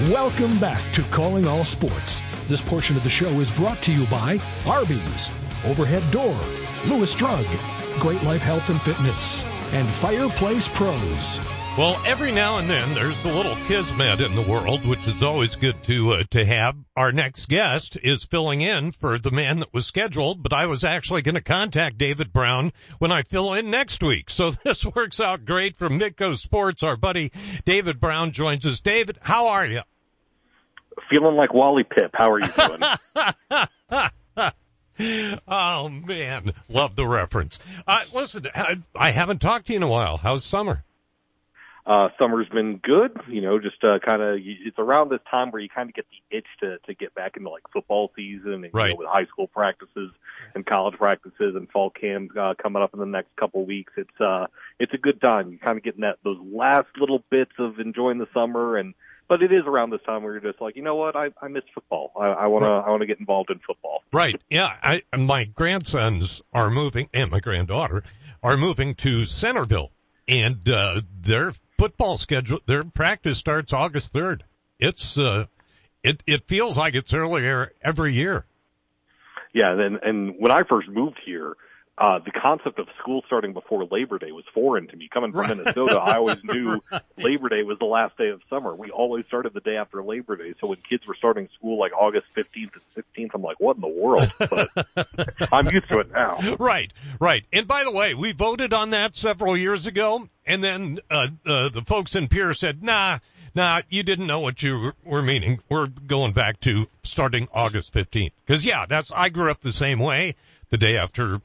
Welcome back to Calling All Sports. This portion of the show is brought to you by Arby's, Overhead Door, Lewis Drug, Great Life Health and Fitness, and Fireplace Pros. Well, every now and then there's the little kismet in the world, which is always good to uh, to have. Our next guest is filling in for the man that was scheduled, but I was actually going to contact David Brown when I fill in next week. So this works out great from Midco Sports. Our buddy David Brown joins us. David, how are you? Feeling like Wally Pipp. How are you doing? oh man, love the reference. Uh, listen, I, I haven't talked to you in a while. How's summer? Uh, summer's been good, you know, just, uh, kind of, it's around this time where you kind of get the itch to, to get back into like football season and, right. you know, with high school practices and college practices and fall camp uh, coming up in the next couple of weeks. It's, uh, it's a good time. You kind of getting that, those last little bits of enjoying the summer and, but it is around this time where you're just like, you know what, I, I miss football. I, I want to, I want to get involved in football. Right. Yeah. I, my grandsons are moving and my granddaughter are moving to Centerville and, uh, they're football schedule, their practice starts August 3rd. It's, uh, it, it feels like it's earlier every year. Yeah. And, and when I first moved here, uh, the concept of school starting before Labor Day was foreign to me. Coming from right. Minnesota, I always knew right. Labor Day was the last day of summer. We always started the day after Labor Day. So when kids were starting school like August 15th and 16th, I'm like, what in the world? But I'm used to it now. Right, right. And by the way, we voted on that several years ago. And then, uh, uh, the folks in Pierre said, nah, nah, you didn't know what you were meaning. We're going back to starting August 15th. Cause yeah, that's, I grew up the same way the day after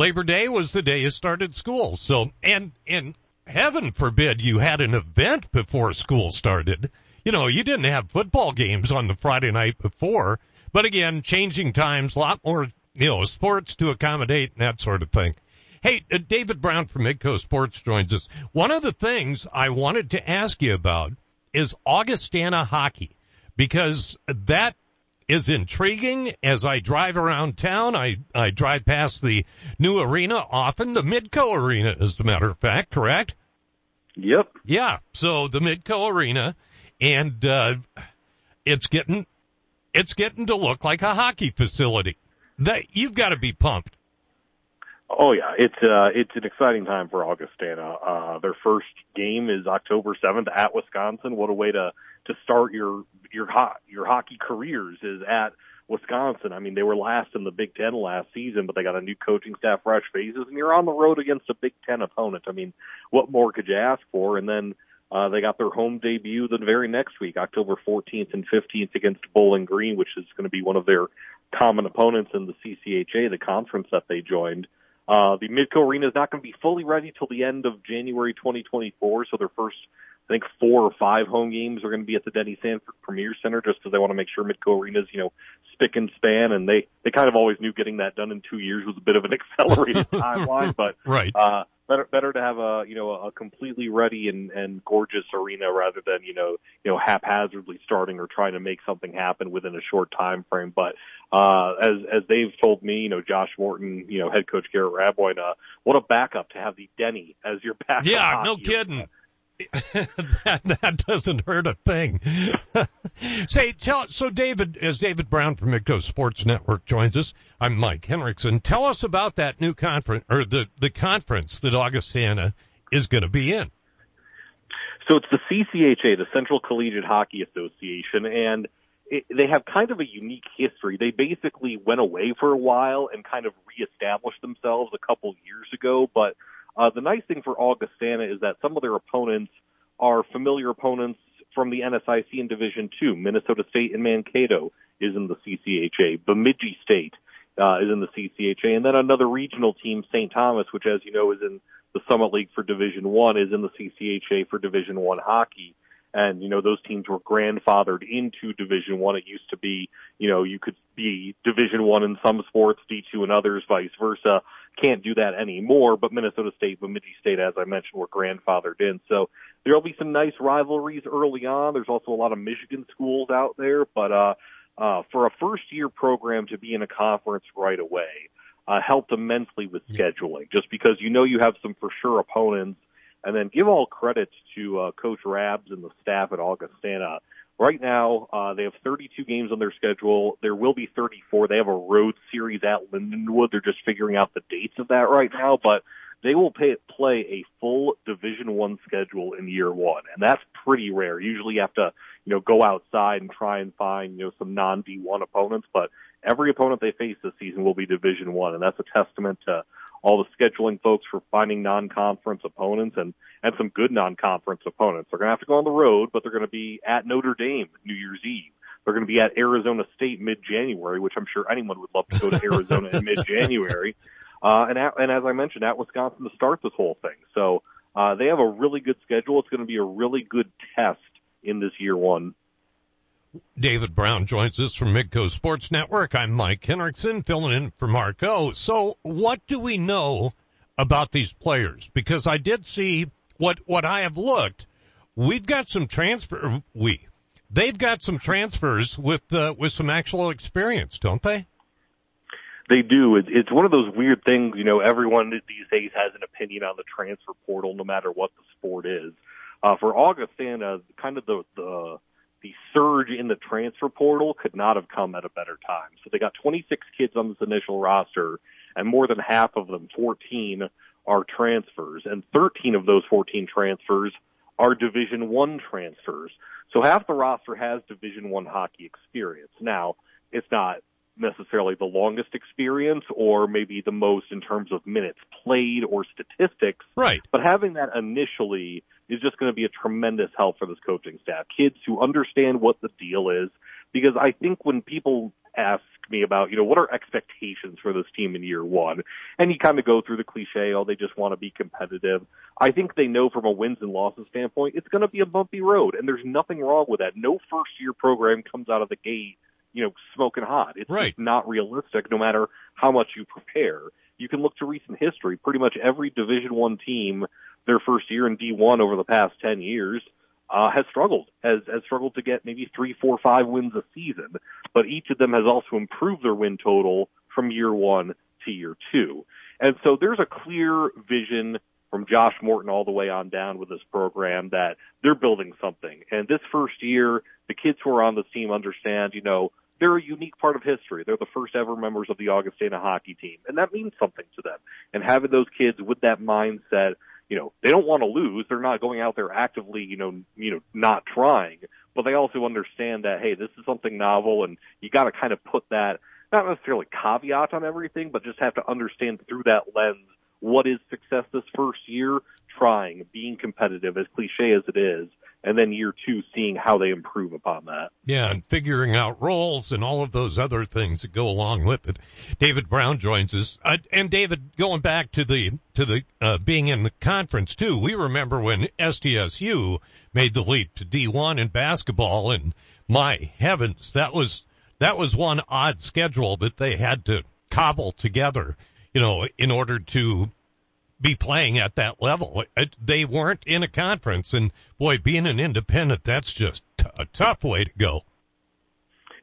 Labor Day was the day you started school. So, and, and heaven forbid you had an event before school started. You know, you didn't have football games on the Friday night before, but again, changing times, a lot more, you know, sports to accommodate and that sort of thing. Hey, uh, David Brown from Midco Sports joins us. One of the things I wanted to ask you about is Augustana hockey because that is intriguing as I drive around town. I, I drive past the new arena often, the Midco Arena, as a matter of fact, correct? Yep. Yeah. So the Midco Arena and, uh, it's getting, it's getting to look like a hockey facility. That, you've got to be pumped. Oh yeah, it's uh it's an exciting time for Augustana. Uh their first game is October 7th at Wisconsin. What a way to to start your your ho- your hockey careers is at Wisconsin. I mean, they were last in the Big Ten last season, but they got a new coaching staff, fresh faces, and you're on the road against a Big Ten opponent. I mean, what more could you ask for? And then uh, they got their home debut the very next week, October 14th and 15th against Bowling Green, which is going to be one of their common opponents in the CCHA, the conference that they joined. Uh, the Midco Arena is not going to be fully ready till the end of January 2024, so their first I think four or five home games are going to be at the Denny Sanford Premier Center just because they want to make sure Midco Arena's, you know, spick and span. And they, they kind of always knew getting that done in two years was a bit of an accelerated timeline, but, right. uh, better, better to have a, you know, a completely ready and, and gorgeous arena rather than, you know, you know, haphazardly starting or trying to make something happen within a short time frame. But, uh, as, as they've told me, you know, Josh Morton, you know, head coach Garrett Raboin, uh, what a backup to have the Denny as your backup. Yeah, no kidding. That, that doesn't hurt a thing. Say, tell, so David, as David Brown from Midco Sports Network joins us, I'm Mike Henriksen. Tell us about that new conference, or the, the conference that Augustana is going to be in. So it's the CCHA, the Central Collegiate Hockey Association, and it, they have kind of a unique history. They basically went away for a while and kind of reestablished themselves a couple years ago, but uh, the nice thing for Augustana is that some of their opponents are familiar opponents from the NSIC in Division Two. Minnesota State and Mankato is in the CCHA. Bemidji State uh, is in the CCHA, and then another regional team, St. Thomas, which, as you know, is in the Summit League for Division One, is in the CCHA for Division One hockey and you know those teams were grandfathered into division one it used to be you know you could be division one in some sports d2 in others vice versa can't do that anymore but minnesota state bemidji state as i mentioned were grandfathered in. So there'll be some nice rivalries early on. There's also a lot of michigan schools out there but uh uh for a first year program to be in a conference right away uh helped immensely with scheduling just because you know you have some for sure opponents. And then give all credit to uh, Coach Rabs and the staff at Augustana. Right now, uh, they have 32 games on their schedule. There will be 34. They have a road series at Lindenwood. They're just figuring out the dates of that right now, but they will pay, play a full Division One schedule in year one, and that's pretty rare. Usually, you have to, you know, go outside and try and find, you know, some non D1 opponents, but every opponent they face this season will be Division One, and that's a testament to all the scheduling folks for finding non-conference opponents and and some good non-conference opponents. They're going to have to go on the road, but they're going to be at Notre Dame New Year's Eve. They're going to be at Arizona State mid-January, which I'm sure anyone would love to go to Arizona in mid-January. Uh, and at, and as I mentioned, at Wisconsin to start this whole thing. So uh, they have a really good schedule. It's going to be a really good test in this year one. David Brown joins us from Midco Sports Network. I'm Mike Henriksen, filling in for Marco. So, what do we know about these players? Because I did see what what I have looked. We've got some transfer. We they've got some transfers with uh, with some actual experience, don't they? They do. It, it's one of those weird things. You know, everyone these days has an opinion on the transfer portal, no matter what the sport is. Uh, for Augustana, kind of the the the surge in the transfer portal could not have come at a better time. So they got 26 kids on this initial roster, and more than half of them, 14, are transfers, and 13 of those 14 transfers are Division One transfers. So half the roster has Division One hockey experience. Now, it's not necessarily the longest experience or maybe the most in terms of minutes played or statistics. Right. But having that initially is just going to be a tremendous help for this coaching staff. Kids who understand what the deal is, because I think when people ask me about, you know, what are expectations for this team in year one, and you kind of go through the cliche, oh, they just want to be competitive. I think they know from a wins and losses standpoint, it's going to be a bumpy road, and there's nothing wrong with that. No first year program comes out of the gate you know, smoking hot. It's right. not realistic no matter how much you prepare. You can look to recent history. Pretty much every Division One team, their first year in D1 over the past 10 years, uh, has struggled, has, has struggled to get maybe three, four, five wins a season. But each of them has also improved their win total from year one to year two. And so there's a clear vision from Josh Morton all the way on down with this program that they're building something. And this first year, the kids who are on this team understand, you know, they're a unique part of history. They're the first ever members of the Augustana hockey team, and that means something to them. And having those kids with that mindset, you know, they don't want to lose. They're not going out there actively, you know, you know, not trying, but they also understand that hey, this is something novel, and you got to kind of put that not necessarily caveat on everything, but just have to understand through that lens what is success this first year, trying, being competitive, as cliche as it is, and then year two seeing how they improve upon that. Yeah, and figuring out roles and all of those other things that go along with it. David Brown joins us, uh, and David, going back to the to the uh, being in the conference too. We remember when SDSU made the leap to D1 in basketball, and my heavens, that was that was one odd schedule that they had to cobble together, you know, in order to be playing at that level. They weren't in a conference, and boy, being an independent, that's just a tough way to go.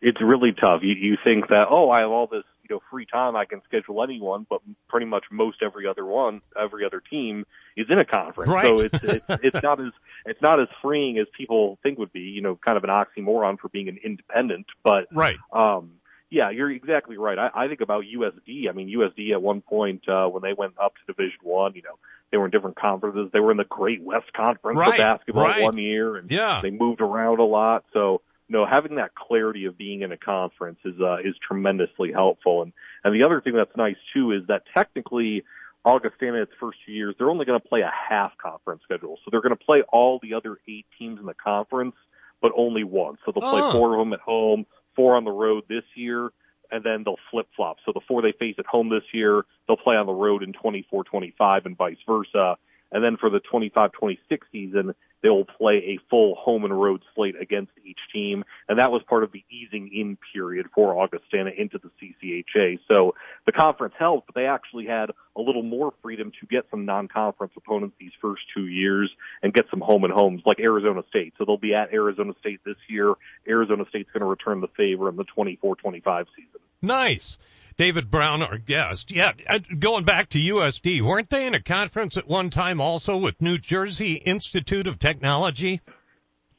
It's really tough. You, you think that, oh, I have all this, you know, free time, I can schedule anyone, but pretty much most every other one, every other team is in a conference. Right. So it's, it's, it's not as, it's not as freeing as people think would be, you know, kind of an oxymoron for being an independent, but, right. um, yeah, you're exactly right. I, I think about USD. I mean, USD at one point uh, when they went up to Division One, you know, they were in different conferences. They were in the Great West Conference right, for basketball right. one year, and yeah. they moved around a lot. So, you know, having that clarity of being in a conference is uh, is tremendously helpful. And and the other thing that's nice too is that technically. Augustana, its first two years, they're only going to play a half conference schedule. So they're going to play all the other eight teams in the conference, but only once. So they'll play Oh. four of them at home, four on the road this year, and then they'll flip flop. So the four they face at home this year, they'll play on the road in 24-25 and vice versa. And then for the 25-26 season, they will play a full home and road slate against each team. And that was part of the easing in period for Augustana into the CCHA. So the conference helped, but they actually had a little more freedom to get some non-conference opponents these first two years and get some home and homes like Arizona State. So they'll be at Arizona State this year. Arizona State's going to return the favor in the 24-25 season. Nice. David Brown, our guest. Yeah, going back to USD, weren't they in a conference at one time also with New Jersey Institute of Technology?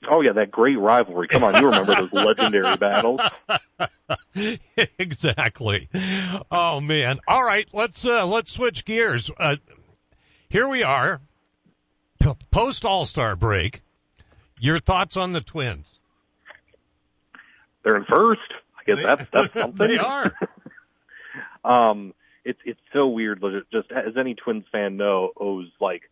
Oh yeah, that great rivalry. Come on, you remember those legendary battles? exactly. Oh man. All right, let's uh let's switch gears. Uh here we are. Post All-Star break. Your thoughts on the Twins? They're in first. I guess that's that's something. they are. Um it's it's so weird just as any Twins fan knows like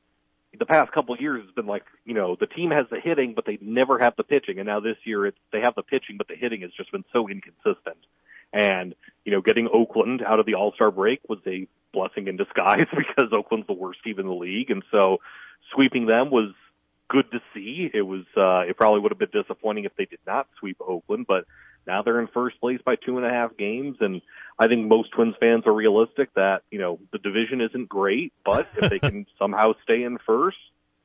the past couple of years has been like, you know, the team has the hitting, but they never have the pitching. And now this year it's, they have the pitching, but the hitting has just been so inconsistent. And, you know, getting Oakland out of the All-Star break was a blessing in disguise because Oakland's the worst team in the league. And so sweeping them was good to see. It was, uh, it probably would have been disappointing if they did not sweep Oakland, but now they're in first place by two and a half games, and I think most Twins fans are realistic that you know the division isn't great, but if they can somehow stay in first,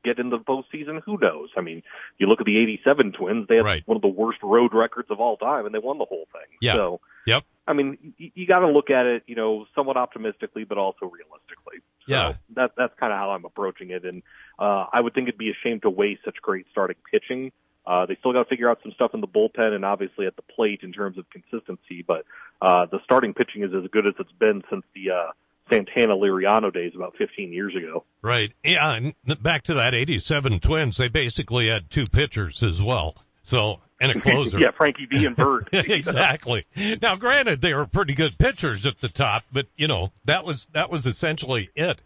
get into the postseason, who knows? I mean, you look at the '87 Twins; they had right. one of the worst road records of all time, and they won the whole thing. Yeah. So, yep. I mean, you, you got to look at it, you know, somewhat optimistically, but also realistically. So yeah. That that's kind of how I'm approaching it, and uh, I would think it'd be a shame to waste such great starting pitching. Uh, they still got to figure out some stuff in the bullpen and obviously at the plate in terms of consistency, but, uh, the starting pitching is as good as it's been since the, uh, Santana Liriano days about 15 years ago. Right. Yeah. And back to that 87 Twins, they basically had two pitchers as well. So, and a closer. yeah, Frankie D and Bert. exactly. Now, granted, they were pretty good pitchers at the top, but you know, that was, that was essentially it.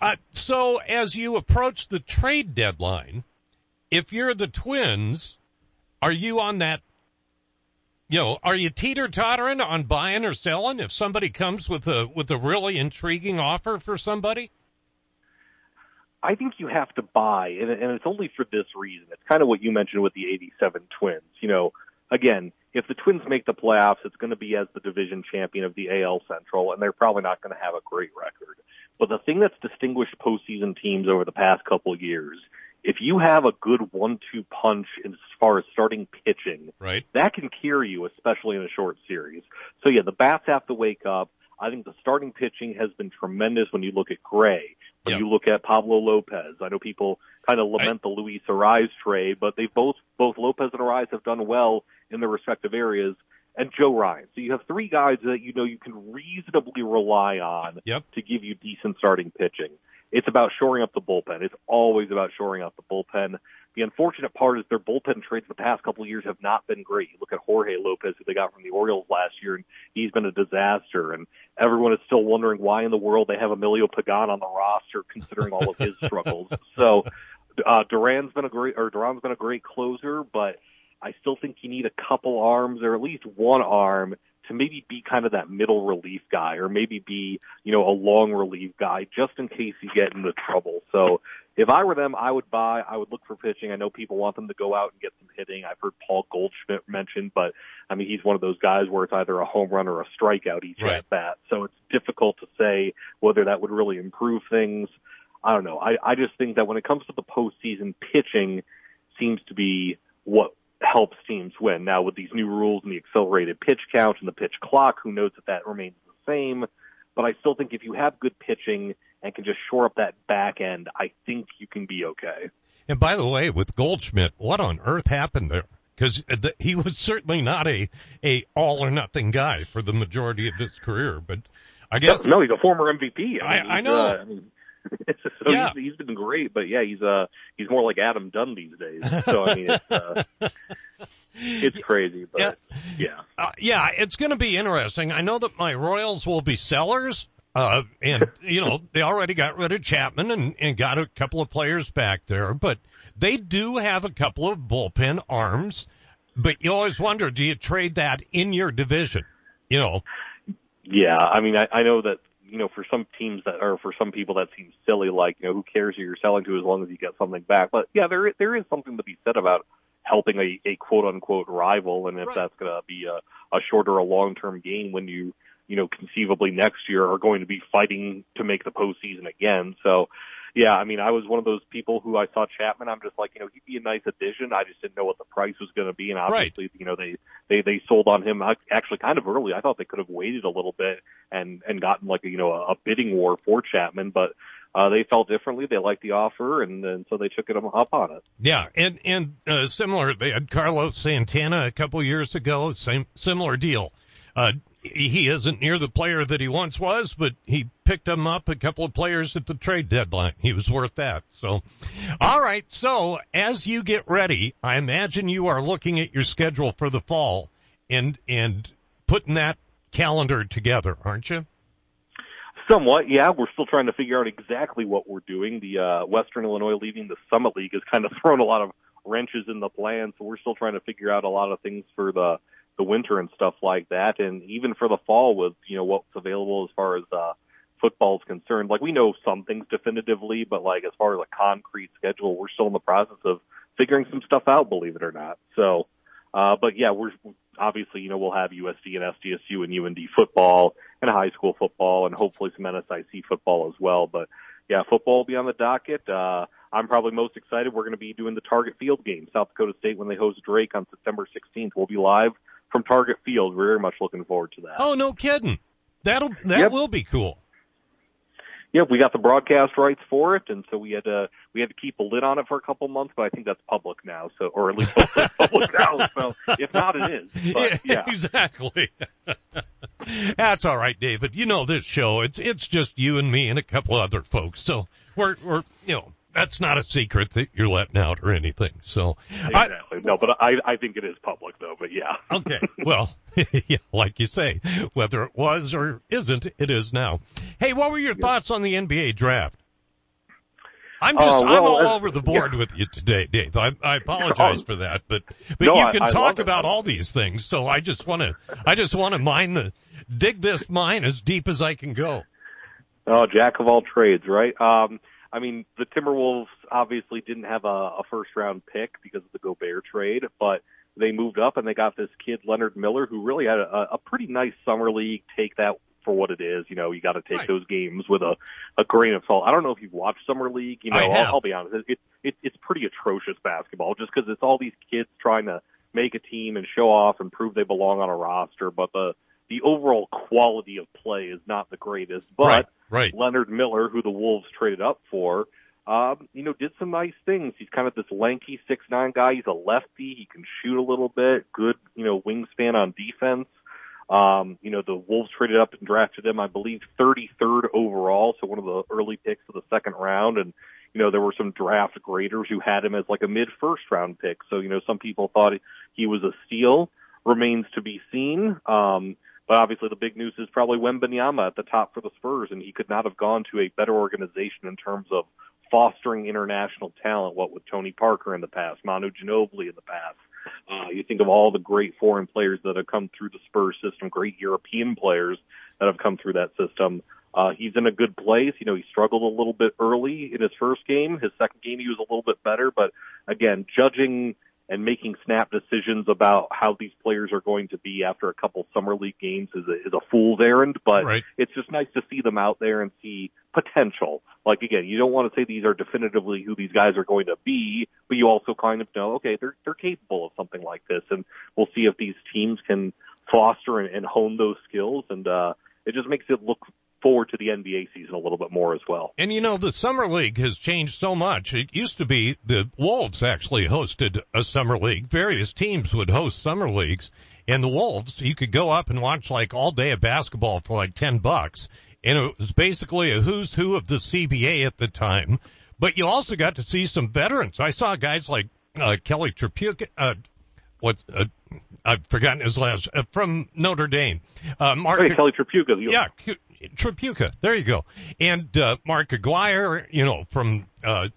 Uh, so as you approach the trade deadline, if you're the twins, are you on that? You know, are you teeter tottering on buying or selling if somebody comes with a with a really intriguing offer for somebody? I think you have to buy, and, and it's only for this reason. It's kind of what you mentioned with the '87 Twins. You know, again, if the Twins make the playoffs, it's going to be as the division champion of the AL Central, and they're probably not going to have a great record. But the thing that's distinguished postseason teams over the past couple of years if you have a good one-two punch as far as starting pitching, right, that can carry you, especially in a short series. So yeah, the bats have to wake up. I think the starting pitching has been tremendous when you look at Gray, when yep. you look at Pablo Lopez. I know people kind of lament I, the Luis Arraez trade, but they both both Lopez and Arraez have done well in their respective areas. And Joe Ryan. So you have three guys that you know you can reasonably rely on yep. to give you decent starting pitching. It's about shoring up the bullpen. It's always about shoring up the bullpen. The unfortunate part is their bullpen trades the past couple of years have not been great. You look at Jorge Lopez, who they got from the Orioles last year, and he's been a disaster. And everyone is still wondering why in the world they have Emilio Pagan on the roster, considering all of his struggles. So, uh, Duran's been a great, or Duran's been a great closer, but I still think you need a couple arms, or at least one arm, to maybe be kind of that middle relief guy or maybe be, you know, a long relief guy just in case you get into trouble. So if I were them, I would buy, I would look for pitching. I know people want them to go out and get some hitting. I've heard Paul Goldschmidt mentioned, but I mean, he's one of those guys where it's either a home run or a strikeout each right. at bat. So it's difficult to say whether that would really improve things. I don't know. I, I just think that when it comes to the postseason, pitching seems to be what helps teams win. Now with these new rules and the accelerated pitch count and the pitch clock, who knows if that remains the same. But I still think if you have good pitching and can just shore up that back end, I think you can be okay. And by the way, with Goldschmidt, what on earth happened there? Because he was certainly not a a all or nothing guy for the majority of his career. But I guess no, he's a former MVP. I, mean, I know. Uh, I mean, so yeah. he's, he's been great, but yeah, he's uh he's more like Adam Dunn these days. So I mean, it's uh, it's crazy, but yeah, yeah, uh, yeah it's going to be interesting. I know that my Royals will be sellers. Uh, and you know, they already got rid of Chapman and, and got a couple of players back there, but they do have a couple of bullpen arms. But you always wonder, do you trade that in your division? You know? Yeah, I mean, I, I know that you know, for some teams that, or for some people that seems silly, like, you know, who cares who you're selling to as long as you get something back. But yeah, there, there is something to be said about helping a, a quote unquote rival. And if right. that's going to be a, a short or a long term game when you, you know, conceivably next year are going to be fighting to make the postseason again. So, yeah, I mean, I was one of those people who I saw Chapman. I'm just like, you know, he'd be a nice addition. I just didn't know what the price was going to be, and obviously, right. you know, they they they sold on him actually kind of early. I thought they could have waited a little bit and and gotten like a, you know a, bidding war for Chapman, but uh, they felt differently. They liked the offer, and, and so they took it up on it. Yeah, and and uh, similar, they had Carlos Santana a couple years ago. Same similar deal. Uh, he isn't near the player that he once was, but he picked him up a couple of players at the trade deadline. He was worth that. So, all right. So as you get ready, I imagine you are looking at your schedule for the fall and and putting that calendar together, aren't you? Somewhat, yeah. We're still trying to figure out exactly what we're doing. The uh, Western Illinois leaving the Summit League has kind of thrown a lot of wrenches in the plan, so we're still trying to figure out a lot of things for the the winter and stuff like that, and even for the fall with you know what's available as far as uh, football is concerned. Like we know some things definitively, but like as far as a concrete schedule, we're still in the process of figuring some stuff out. Believe it or not. So, uh, but yeah, we're obviously you know we'll have USD and SDSU and UND football and high school football and hopefully some NSIC football as well. But yeah, football will be on the docket. Uh, I'm probably most excited. We're going to be doing the Target Field game, South Dakota State, when they host Drake on September 16th. We'll be live from Target Field. We're very much looking forward to that. Oh, no kidding. That'll that Yep. will be cool. Yeah, we got the broadcast rights for it, and so we had to we had to keep a lid on it for a couple months. But I think that's public now, so or at least public now. So if not, it is. But yeah, exactly. That's all right, David. You know this show. It's it's just you and me and a couple other folks. So we're we're you know that's not a secret that you're letting out or anything. So I, exactly. No, but I I think it is public though. But yeah. okay. Well, yeah, like you say, whether it was or isn't, it is now. Hey, what were your thoughts on the NBA draft? I'm just Uh, I'm all over the board with you today, Dave. I, I apologize for that, but but No, you can I talk it. about all these things. So I just want to I just want to mine the dig this mine as deep as I can go. Oh, jack of all trades, right? Um, I mean, the Timberwolves obviously didn't have a, a first round pick because of the Gobert trade, but they moved up and they got this kid Leonard Miller, who really had a, a pretty nice summer league. Take that for what it is. You know, you got to take Right. those games with a, a grain of salt. I don't know if you've watched summer league. You know. I'll, I'll be honest, it, it, it it's pretty atrocious basketball just because it's all these kids trying to make a team and show off and prove they belong on a roster, but the the overall quality of play is not the greatest. But right, right. Leonard Miller, who the Wolves traded up for, um, you know, did some nice things. He's kind of this lanky six nine guy. He's a lefty. He can shoot a little bit. Good, you know, wingspan on defense. Um, you know, the Wolves traded up and drafted him, I believe, 33rd overall, so one of the early picks of the second round. And, you know, there were some draft graders who had him as like a mid first round pick. So, you know, some people thought he was a steal. Remains to be seen. Um, but obviously the big news is probably Wembanyama at the top for the Spurs, and he could not have gone to a better organization in terms of fostering international talent, what with Tony Parker in the past, Manu Ginobili in the past. Uh, you think of all the great foreign players that have come through the Spurs system, great European players that have come through that system. Uh, he's in a good place. You know, he struggled a little bit early in his first game. His second game, he was a little bit better. But again, judging and making snap decisions about how these players are going to be after a couple summer league games is a, is a fool's errand. But Right. it's just nice to see them out there and see potential. Like again, you don't want to say these are definitively who these guys are going to be, but you also kind of know, okay, they're they're capable of something like this, and we'll see if these teams can foster and, and hone those skills, and uh, it just makes it look forward to the NBA season a little bit more as well. And you know, the summer league has changed so much. It used to be the Wolves actually hosted a summer league. Various teams would host summer leagues. And the Wolves, you could go up and watch like all day of basketball for like 10 bucks. And it was basically a who's who of the CBA at the time. But you also got to see some veterans. I saw guys like, uh, Kelly Tripucka, uh, what's, uh, I've forgotten his last, uh, from Notre Dame. Uh, Mark, Okay, Kelly Tripucka, yeah, Tripucka. There you go. And uh, Mark Aguirre, you know, from uh,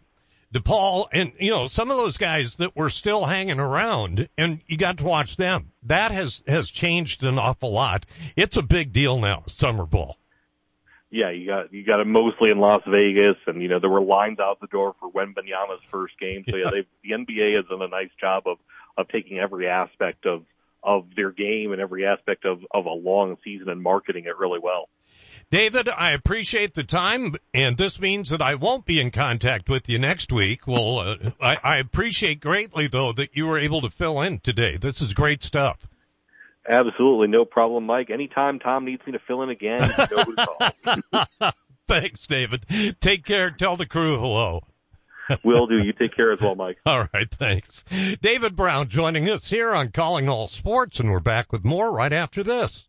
DePaul, and you know some of those guys that were still hanging around, and you got to watch them. That has has changed an awful lot. It's a big deal now, summer ball. yeah, you got you got it mostly in Las Vegas, and you know there were lines out the door for Wembanyama's first game. So yeah, Yeah. they've, the NBA has done a nice job of of taking every aspect of of their game and every aspect of of a long season and marketing it really well. David, I appreciate the time, and this means that I won't be in contact with you next week. Well, uh, I, I appreciate greatly though that you were able to fill in today. This is great stuff. Absolutely, no problem, Mike. Anytime Tom needs me to fill in again, you know who to call. Thanks, David. Take care. Tell the crew hello. Will do. You take care as well, Mike. All right, thanks. David Brown joining us here on Calling All Sports, and we're back with more right after this.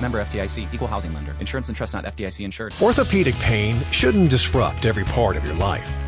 Member FDIC, equal housing lender. Insurance and trust not FDIC insured. Orthopedic pain shouldn't disrupt every part of your life.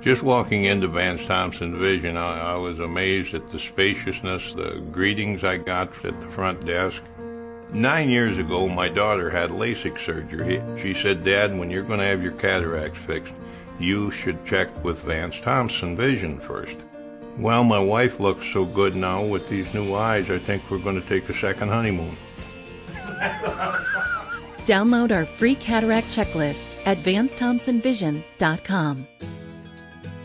Just walking into Vance Thompson Vision, I, I was amazed at the spaciousness, the greetings I got at the front desk. Nine years ago, my daughter had LASIK surgery. She said, Dad, when you're going to have your cataracts fixed, you should check with Vance Thompson Vision first. Well, my wife looks so good now with these new eyes, I think we're going to take a second honeymoon. Download our free cataract checklist at VanceThompsonVision.com.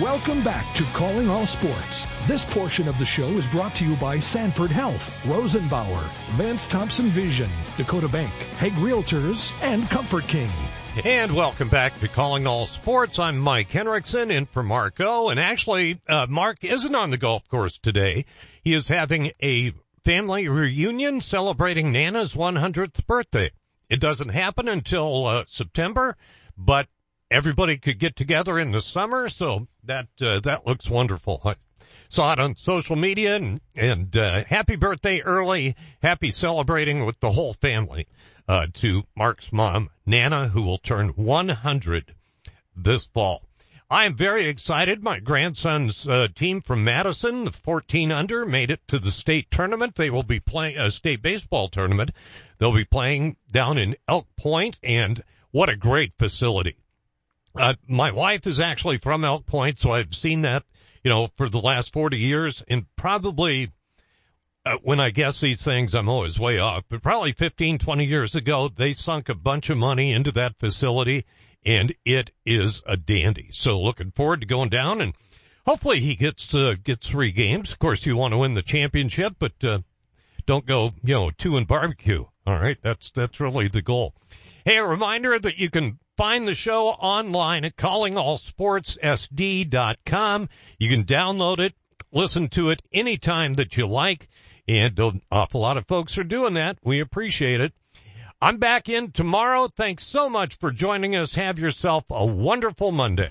Welcome back to Calling All Sports. This portion of the show is brought to you by Sanford Health, Rosenbauer, Vance Thompson Vision, Dakota Bank, Hague Realtors, and Comfort King. And welcome back to Calling All Sports. I'm Mike Henriksen in for Marco. And actually, uh, Mark isn't on the golf course today. He is having a family reunion celebrating Nana's 100th birthday. It doesn't happen until uh, September, but everybody could get together in the summer, so that uh, that looks wonderful. I saw it on social media, and, and uh, happy birthday early, happy celebrating with the whole family uh, to Mark's mom, Nana, who will turn 100 this fall. I am very excited. My grandson's uh, team from Madison, the 14 under, made it to the state tournament. They will be playing a state baseball tournament. They'll be playing down in Elk Point, and what a great facility. Uh, my wife is actually from Elk Point, so I've seen that, you know, for the last 40 years and probably uh, when I guess these things, I'm always way off, but probably 15, 20 years ago, they sunk a bunch of money into that facility and it is a dandy. So looking forward to going down and hopefully he gets uh, gets three games. Of course, you want to win the championship, but uh, don't go you know two and barbecue. All right, that's that's really the goal. Hey, a reminder that you can find the show online at callingallsportssd.com. You can download it, listen to it anytime that you like, and an awful lot of folks are doing that. We appreciate it. I'm back in tomorrow. Thanks so much for joining us. Have yourself a wonderful Monday.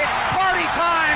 It's party time!